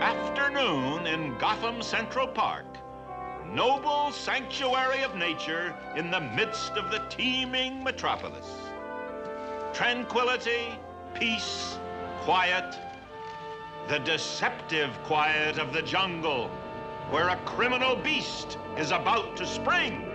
Afternoon in Gotham Central Park. Noble sanctuary of nature in the midst of the teeming metropolis. Tranquility, peace, quiet. The deceptive quiet of the jungle where a criminal beast is about to spring.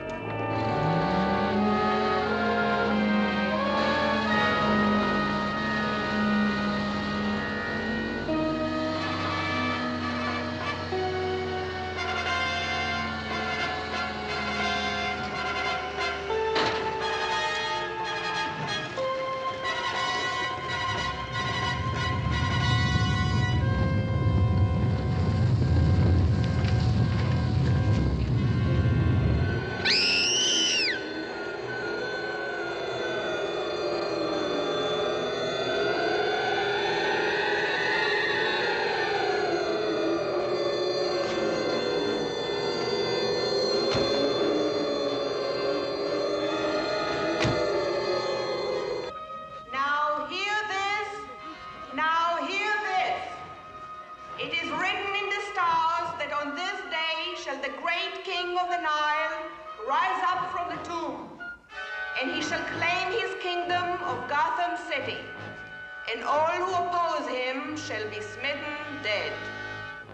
And all who oppose him shall be smitten dead.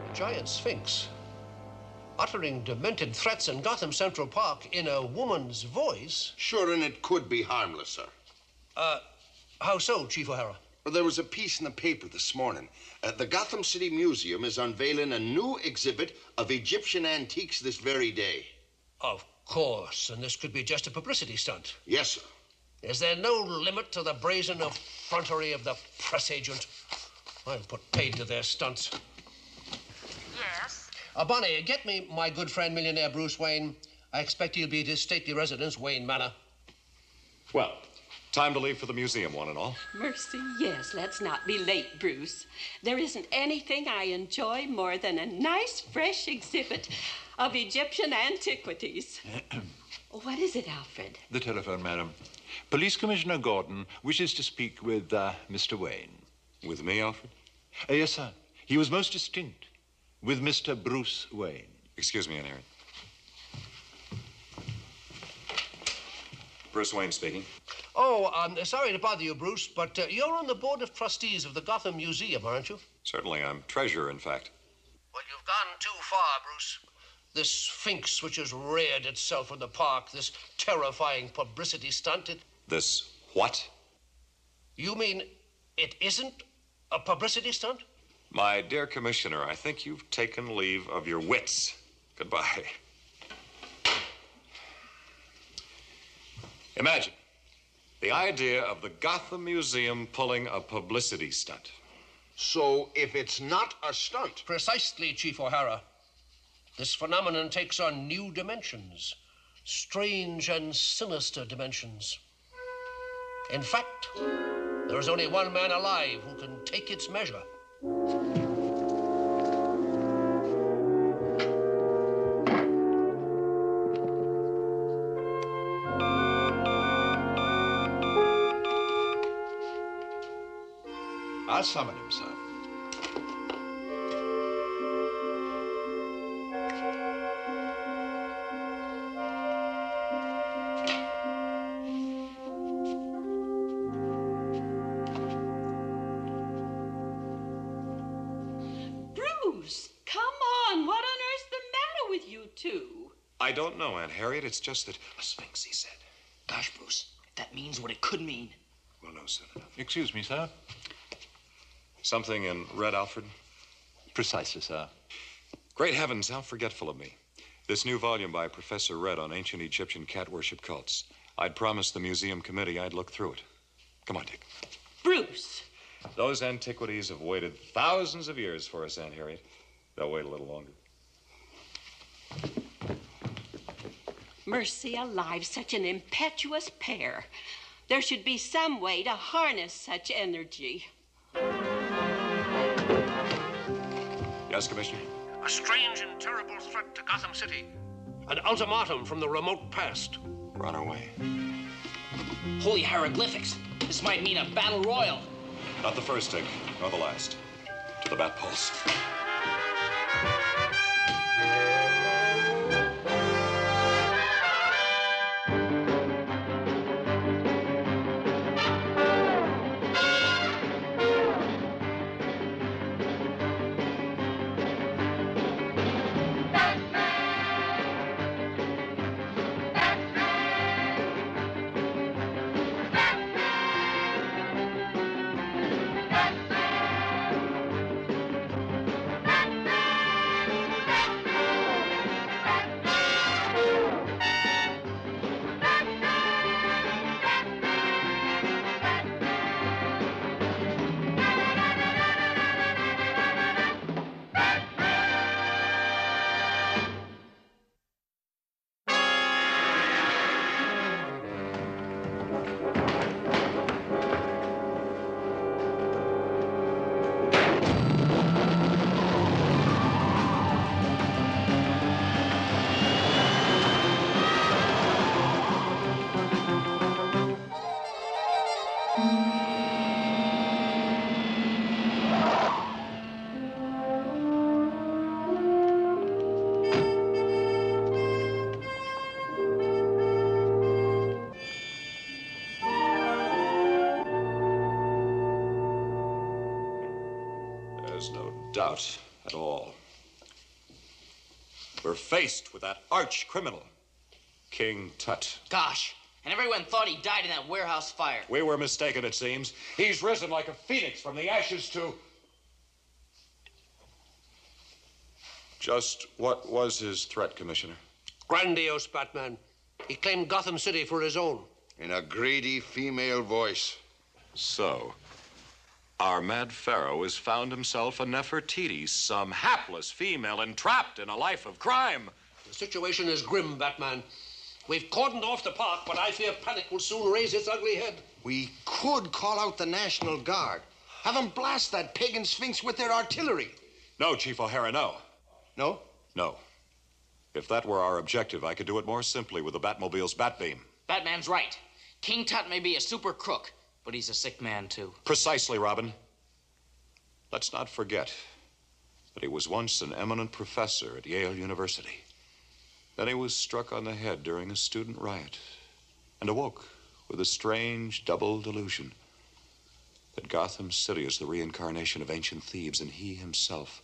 A Giant Sphinx uttering demented threats in Gotham Central Park in a woman's voice. Sure, and it could be harmless, sir. Uh, how so, Chief O'Hara? Well, there was a piece in the paper this morning. Uh, the Gotham City Museum is unveiling a new exhibit of Egyptian antiques this very day. Of course, and this could be just a publicity stunt. Yes, sir. Is there no limit to the brazen effrontery of the press agent? I'm put paid to their stunts. Yes. Uh, Bonnie, get me my good friend, millionaire Bruce Wayne. I expect he'll be at his stately residence, Wayne Manor. Well, time to leave for the museum, one and all. Mercy, yes, let's not be late, Bruce. There isn't anything I enjoy more than a nice, fresh exhibit of Egyptian antiquities. what is it, Alfred? The telephone, madam. Police Commissioner Gordon wishes to speak with uh, Mr. Wayne. With me, Alfred? Uh, yes, sir. He was most distinct. With Mr. Bruce Wayne. Excuse me, Aunt Bruce Wayne speaking. Oh, I'm sorry to bother you, Bruce, but uh, you're on the board of trustees of the Gotham Museum, aren't you? Certainly, I'm treasurer, in fact. Well, you've gone too far, Bruce. This sphinx which has reared itself in the park, this terrifying publicity stunt, it. This what? You mean it isn't a publicity stunt? My dear Commissioner, I think you've taken leave of your wits. Goodbye. Imagine the idea of the Gotham Museum pulling a publicity stunt. So if it's not a stunt, Precisely, Chief O'Hara. This phenomenon takes on new dimensions, strange and sinister dimensions. In fact, there is only one man alive who can take its measure. I'll summon him, sir. I don't know, Aunt Harriet. It's just that a sphinx, he said. Gosh, Bruce, that means what it could mean. We'll know soon enough. Excuse me, sir. Something in red, Alfred? Precisely, sir. Great heavens, how forgetful of me. This new volume by Professor Red on ancient Egyptian cat worship cults. I'd promised the museum committee I'd look through it. Come on, Dick. Bruce, Those antiquities have waited thousands of years for us, Aunt Harriet. They'll wait a little longer. Mercy alive, such an impetuous pair. There should be some way to harness such energy. Yes, Commissioner? A strange and terrible threat to Gotham City. An ultimatum from the remote past. We're on our way. Holy hieroglyphics. This might mean a battle royal. Not the first, Dick, nor the last. To the Batpoles. There's no doubt at all. We're faced with that arch criminal, King Tut. Gosh, and everyone thought he died in that warehouse fire. We were mistaken, it seems. He's risen like a phoenix from the ashes to. Just what was his threat, Commissioner? Grandiose Batman. He claimed Gotham City for his own. In a greedy female voice. So, our mad pharaoh has found himself a Nefertiti, some hapless female entrapped in a life of crime. The situation is grim, Batman. We've cordoned off the park, but I fear panic will soon raise its ugly head. We could call out the National Guard. Have them blast that pagan sphinx with their artillery. No, Chief O'Hara, no. No? No. If that were our objective, I could do it more simply with the Batmobile's Batbeam. Batman's right. King Tut may be a super crook, but he's a sick man, too. Precisely, Robin. Let's not forget that he was once an eminent professor at Yale University. Then he was struck on the head during a student riot and awoke with a strange double delusion that Gotham City is the reincarnation of ancient Thebes and he himself,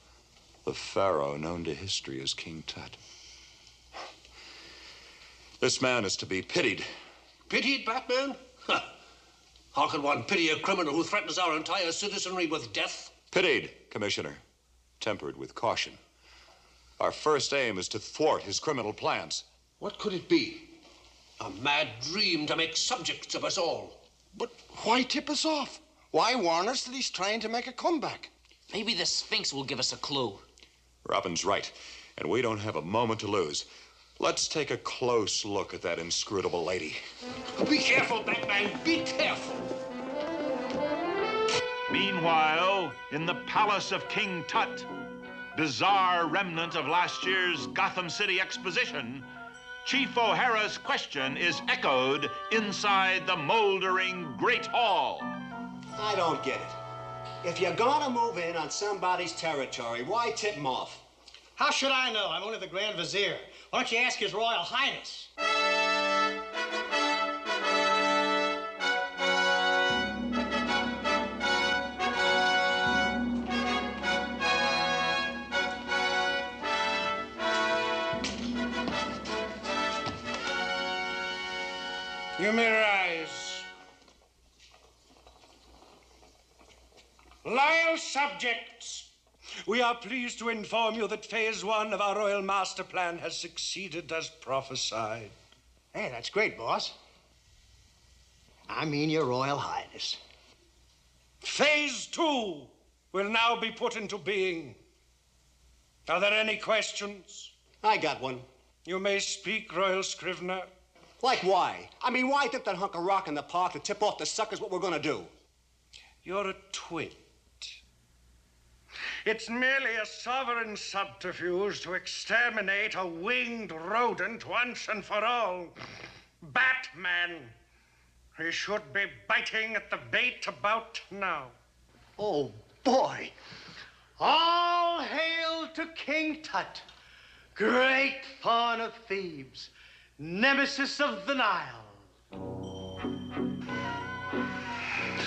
the pharaoh known to history as King Tut. This man is to be pitied. Pitied, Batman? How can one pity a criminal who threatens our entire citizenry with death? Pitied, Commissioner, tempered with caution. Our first aim is to thwart his criminal plans. What could it be? A mad dream to make subjects of us all. But why tip us off? Why warn us that he's trying to make a comeback? Maybe the Sphinx will give us a clue. Robin's right, and we don't have a moment to lose. Let's take a close look at that inscrutable lady. Be careful, Batman. Be careful. Meanwhile, in the palace of King Tut, bizarre remnant of last year's Gotham City exposition, Chief O'Hara's question is echoed inside the moldering Great Hall. I don't get it. If you're gonna move in on somebody's territory, why tip tip 'em off? How should I know? I'm only the Grand Vizier. Why don't you ask His Royal Highness? You may rise. Loyal subjects, we are pleased to inform you that phase one of our royal master plan has succeeded as prophesied. Hey, that's great, boss. I mean, Your Royal Highness. Phase two will now be put into being. Are there any questions? I got one. You may speak, Royal Scrivener. Like why? I mean, why dip that hunk of rock in the park to tip off the suckers what we're gonna do? You're a twit. It's merely a sovereign subterfuge to exterminate a winged rodent once and for all. Batman. He should be biting at the bait about now. Oh, boy. All hail to King Tut, great pawn of Thebes, nemesis of the Nile.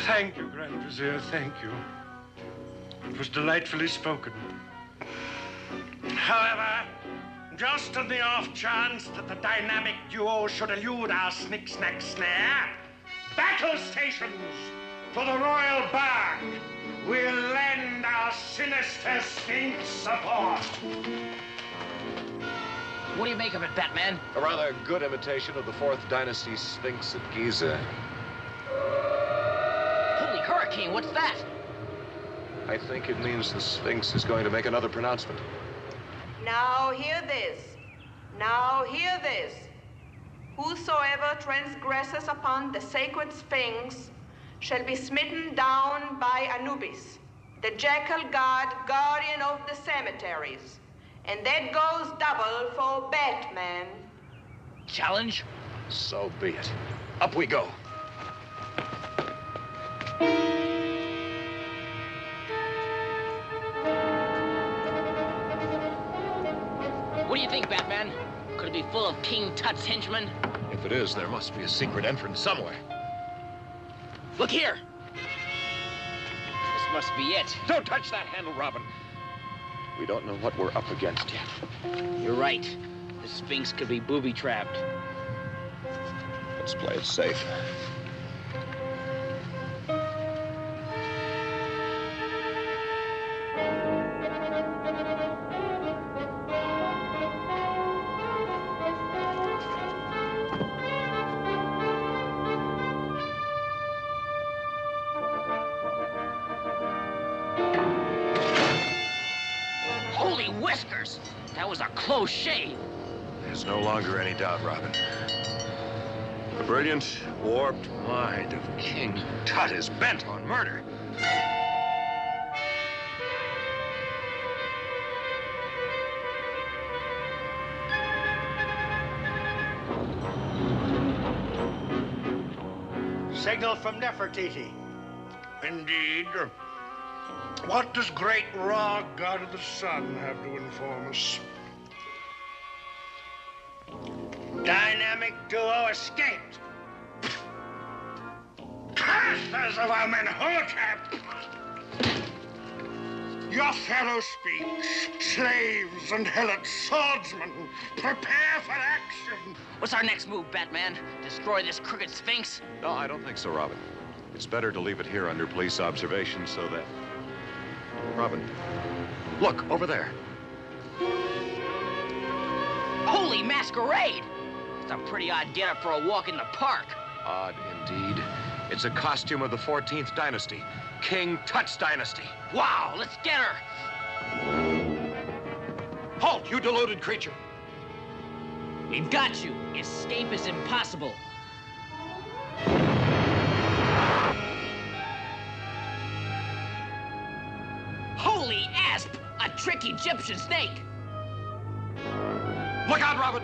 Thank you, Grand Vizier, thank you. It was delightfully spoken. However, just on the off chance that the dynamic duo should elude our snick snack snare, battle stations for the royal bark will lend our sinister sphinx support. What do you make of it, Batman? A rather good imitation of the Fourth Dynasty Sphinx at Giza. Holy hurricane, what's that? I think it means the Sphinx is going to make another pronouncement. Now hear this. Now hear this. Whosoever transgresses upon the sacred sphinx shall be smitten down by Anubis, the jackal god, guardian of the cemeteries. And that goes double for Batman. Challenge? So be it. Up we go. What do you think, Batman? Could it be full of King Tut's henchmen? If it is, there must be a secret entrance somewhere. Look here! This must be it. Don't touch that handle, Robin. We don't know what we're up against yet. You're right. The Sphinx could be booby-trapped. Let's play it safe. Was a close shave. There's no longer any doubt, Robin. The brilliant, warped mind of King Tut is bent on murder. Signal from Nefertiti. Indeed. What does great Ra, god of the sun, have to inform us? Dynamic duo escaped. Masters of Amenhotep! Your fellow speaks, slaves and helot swordsmen, prepare for action. What's our next move, Batman? Destroy this crooked Sphinx? No, I don't think so, Robin. It's better to leave it here under police observation so that. Robin, look over there. Holy masquerade! It's a pretty odd getup for a walk in the park. Odd indeed. It's a costume of the 14th dynasty, King Tut's dynasty. Wow, let's get her! Halt, you deluded creature! We've got you. Escape is impossible. Holy asp! A trick Egyptian snake! Look out, Robin!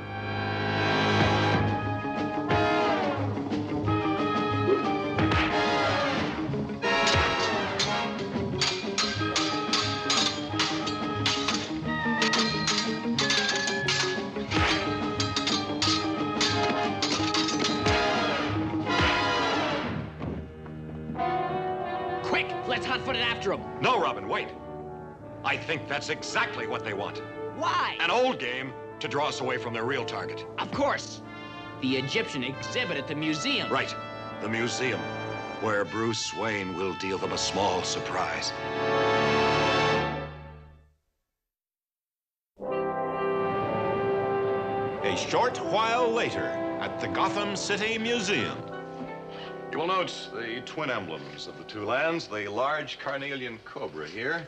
Wait. I think that's exactly what they want. Why? An old game to draw us away from their real target. Of course. The Egyptian exhibit at the museum. Right, the museum, where Bruce Wayne will deal them a small surprise. A short while later, at the Gotham City Museum. Will note the twin emblems of the two lands, the large carnelian cobra here,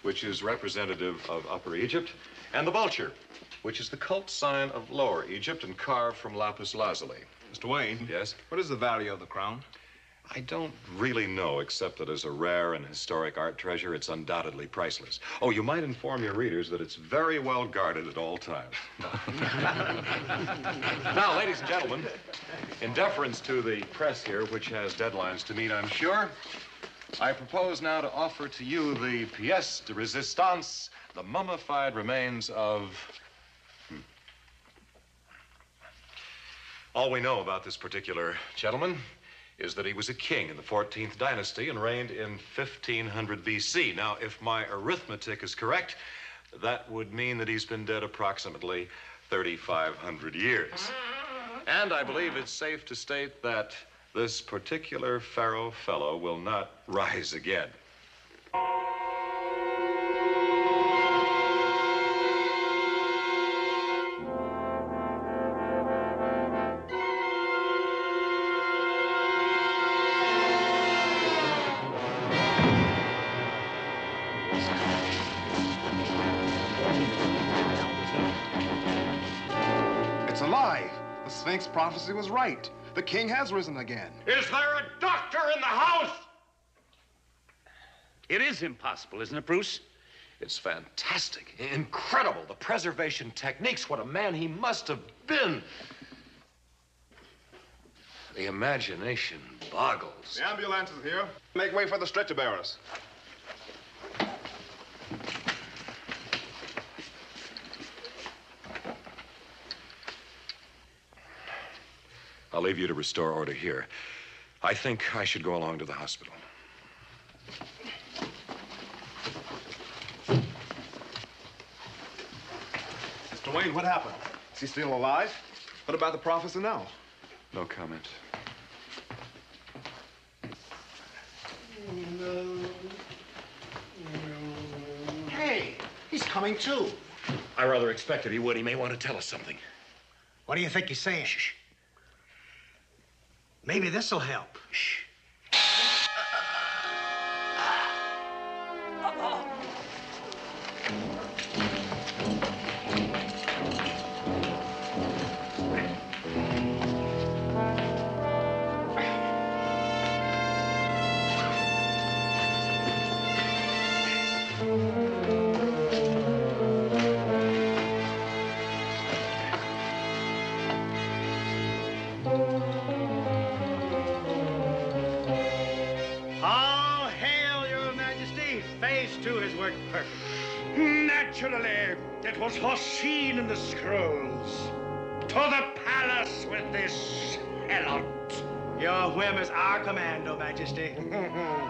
which is representative of Upper Egypt, and the vulture, which is the cult sign of Lower Egypt and carved from lapis lazuli. Mr. Wayne? Yes? What is the value of the crown? I don't really know, except that as a rare and historic art treasure, it's undoubtedly priceless. Oh, you might inform your readers that it's very well guarded at all times. now, ladies and gentlemen, in deference to the press here, which has deadlines to meet, I'm sure, I propose now to offer to you the pièce de résistance, the mummified remains of. Hmm. All we know about this particular gentleman is that he was a king in the 14th dynasty and reigned in 1500 BC. Now, if my arithmetic is correct, that would mean that he's been dead approximately 3,500 years. And I believe it's safe to state that this particular pharaoh fellow will not rise again. The Sphinx prophecy was right. The king has risen again. Is there a doctor in the house? It is impossible, isn't it, Bruce? It's fantastic, incredible. The preservation techniques, what a man he must have been. The imagination boggles. The ambulance is here. Make way for the stretcher bearers. I'll leave you to restore order here. I think I should go along to the hospital. Mr. Wayne, what happened? Is he still alive? What about the professor now? No comment. Hey, he's coming too. I rather expected he would. He may want to tell us something. What do you think he's saying? Shh. Maybe this'll help. Shh. Naturally, it was foreseen in the scrolls. To the palace with this helot. Your whim is our command, your majesty.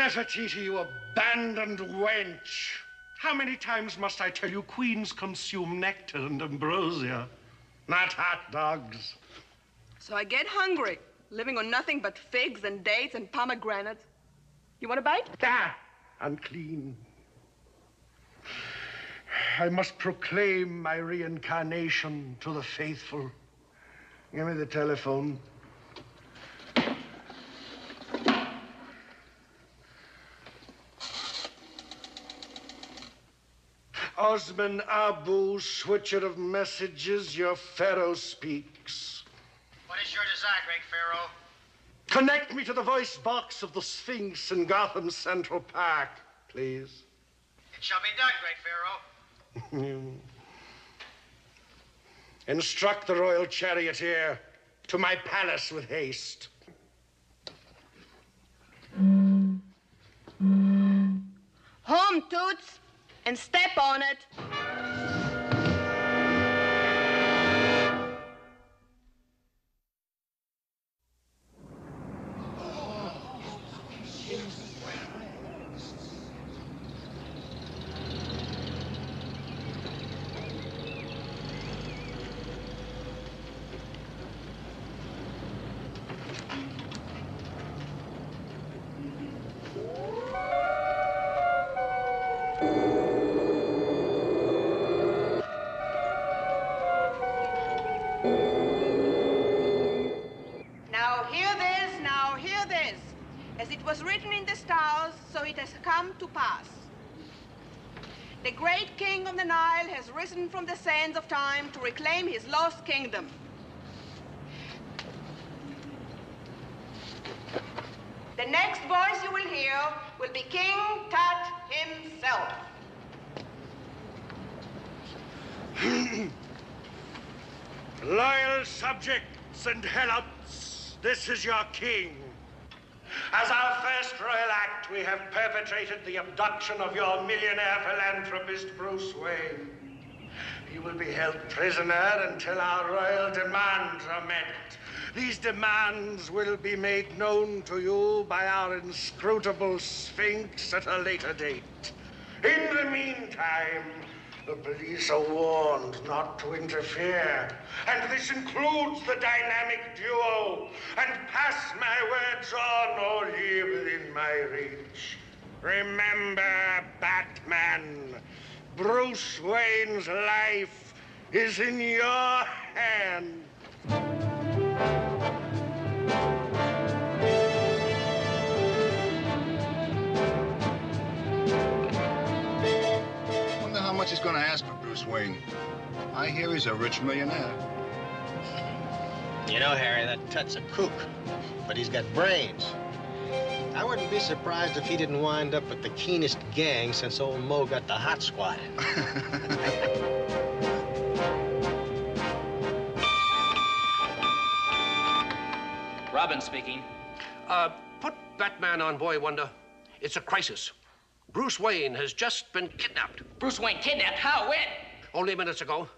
Nefertiti, you abandoned wench. How many times must I tell you queens consume nectar and ambrosia, not hot dogs? So I get hungry, living on nothing but figs and dates and pomegranates. You want a bite? Ah, unclean. I must proclaim my reincarnation to the faithful. Give me the telephone. Osman Abu, switcher of messages, your pharaoh speaks. What is your desire, great pharaoh? Connect me to the voice box of the Sphinx in Gotham Central Park, please. It shall be done, great pharaoh. Instruct the royal charioteer to my palace with haste. Home, Toots, and step on it. To reclaim his lost kingdom. The next voice you will hear will be King Tut himself. Loyal subjects and helots, this is your king. As our first royal act, we have perpetrated the abduction of your millionaire philanthropist, Bruce Wayne. He will be held prisoner until our royal demands are met. These demands will be made known to you by our inscrutable Sphinx at a later date. In the meantime, the police are warned not to interfere. And this includes the dynamic duo. And pass my words on or leave within my reach. Remember, Batman, Bruce Wayne's life is in your hands. Wonder how much he's gonna ask for Bruce Wayne. I hear he's a rich millionaire. You know, Harry, that Tut's a kook, but he's got brains. I wouldn't be surprised if he didn't wind up with the keenest gang since old Mo got the hot squad. Robin speaking. Uh, put Batman on Boy Wonder. It's a crisis. Bruce Wayne has just been kidnapped. Bruce Wayne kidnapped? How? When? Only minutes ago.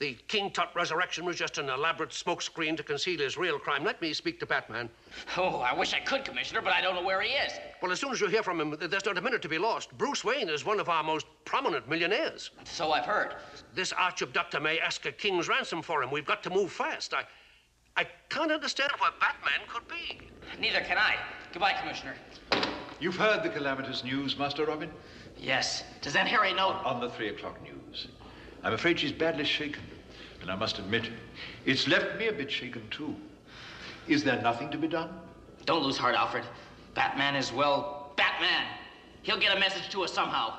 The King Tut resurrection was just an elaborate smokescreen to conceal his real crime. Let me speak to Batman. Oh, I wish I could, Commissioner, but I don't know where he is. Well, as soon as you hear from him, there's not a minute to be lost. Bruce Wayne is one of our most prominent millionaires. So I've heard. This arch abductor may ask a king's ransom for him. We've got to move fast. I, I can't understand where Batman could be. Neither can I. Goodbye, Commissioner. You've heard the calamitous news, Master Robin? Yes. Does Aunt Harriet know? On the three o'clock news. I'm afraid she's badly shaken. And I must admit, it's left me a bit shaken, too. Is there nothing to be done? Don't lose heart, Alfred. Batman is, well, Batman. He'll get a message to us somehow.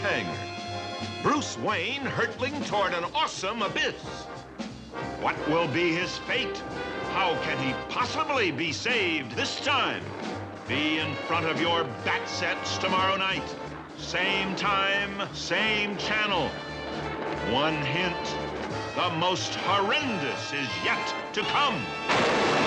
Cliffhanger! Bruce Wayne hurtling toward an awesome abyss. What will be his fate? How can he possibly be saved this time? Be in front of your bat sets tomorrow night. Same time, same channel. One hint the most horrendous is yet to come.